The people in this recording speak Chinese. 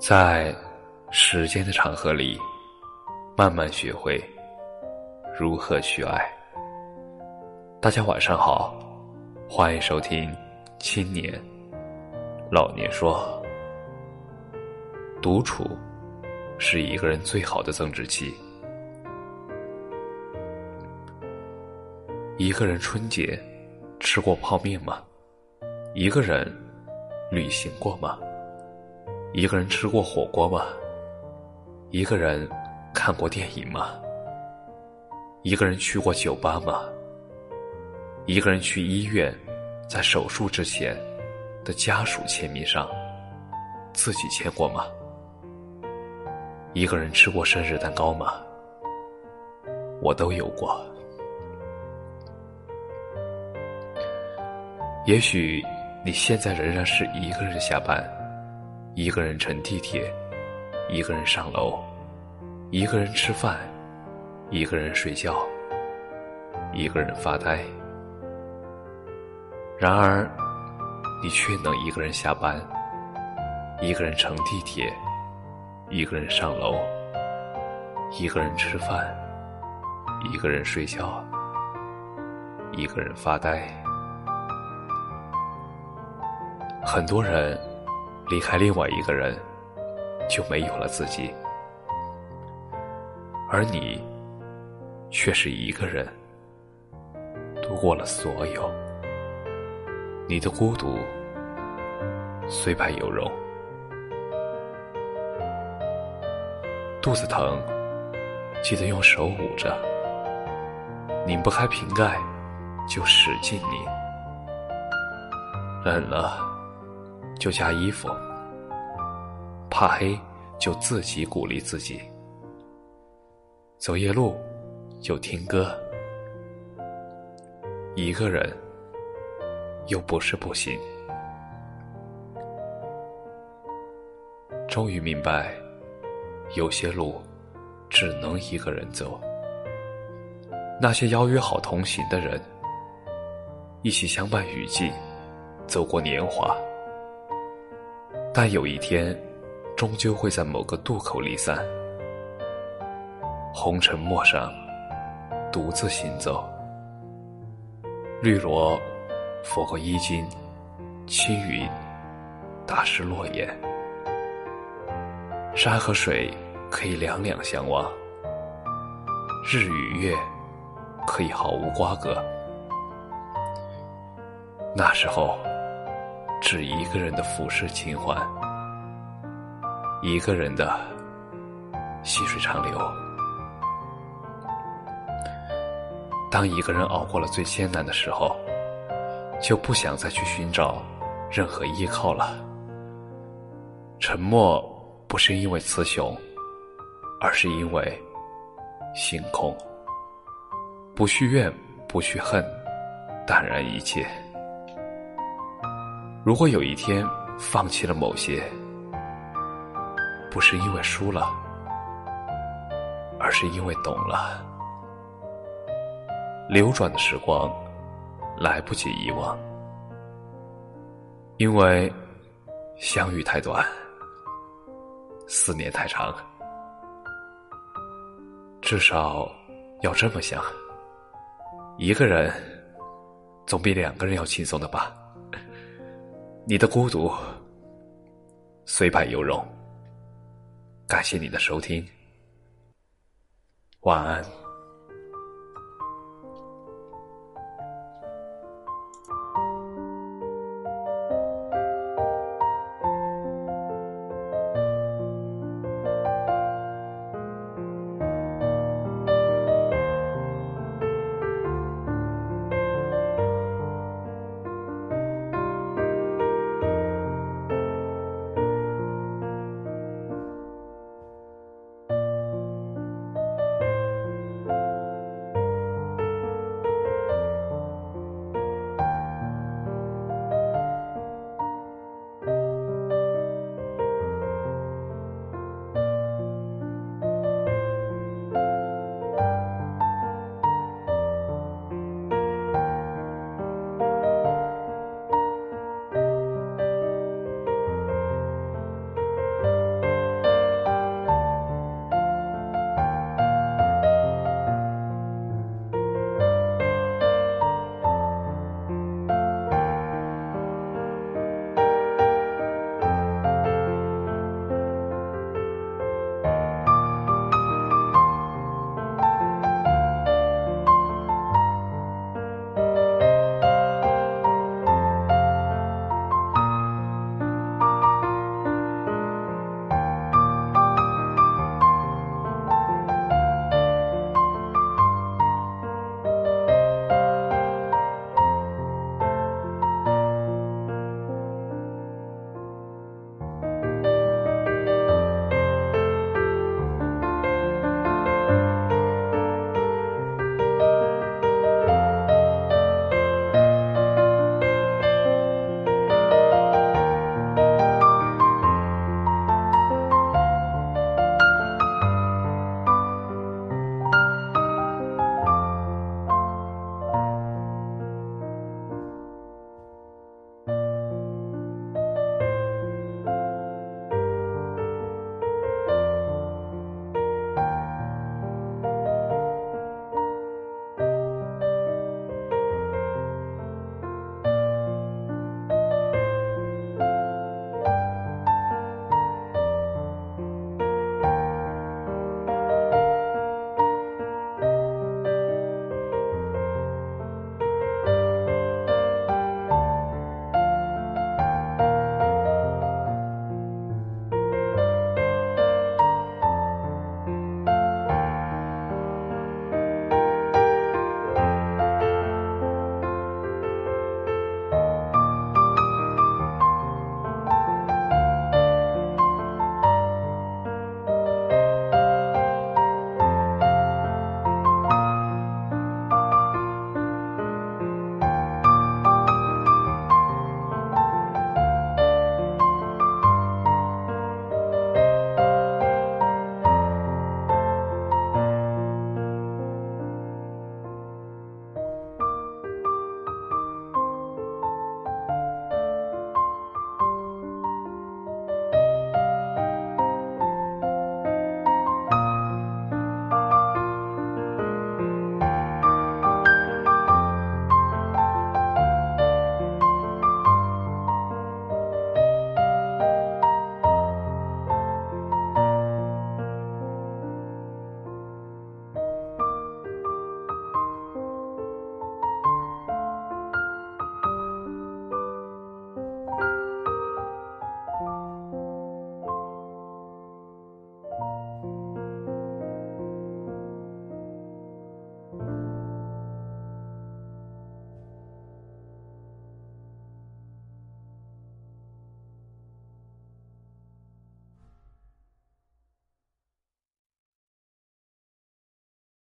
在时间的长河里，慢慢学会如何去爱。大家晚上好，欢迎收听《青年老年说》。独处是一个人最好的增值期。一个人春节吃过泡面吗？一个人旅行过吗？一个人吃过火锅吗？一个人看过电影吗？一个人去过酒吧吗？一个人去医院，在手术之前的家属签名上，自己签过吗？一个人吃过生日蛋糕吗？我都有过。也许你现在仍然是一个人下班，一个人乘地铁，一个人上楼，一个人吃饭，一个人睡觉，一个人发呆。然而，你却能一个人下班，一个人乘地铁，一个人上楼，一个人吃饭，一个人睡觉，一个人发呆。很多人离开另外一个人，就没有了自己，而你却是一个人度过了所有。你的孤独虽败犹荣，肚子疼记得用手捂着，拧不开瓶盖就使劲拧，冷了。就加衣服，怕黑就自己鼓励自己，走夜路就听歌，一个人又不是不行。终于明白，有些路只能一个人走。那些邀约好同行的人，一起相伴雨季，走过年华。但有一天，终究会在某个渡口离散。红尘陌上，独自行走。绿萝拂过衣襟，青云打湿落叶。山和水可以两两相望，日与月可以毫无瓜葛。那时候。只一个人的浮世情欢，一个人的细水长流。当一个人熬过了最艰难的时候，就不想再去寻找任何依靠了。沉默不是因为雌雄，而是因为心空。不去怨，不去恨，淡然一切。如果有一天放弃了某些，不是因为输了，而是因为懂了。流转的时光来不及遗忘，因为相遇太短，思念太长。至少要这么想，一个人总比两个人要轻松的吧。你的孤独虽败犹荣。感谢你的收听，晚安。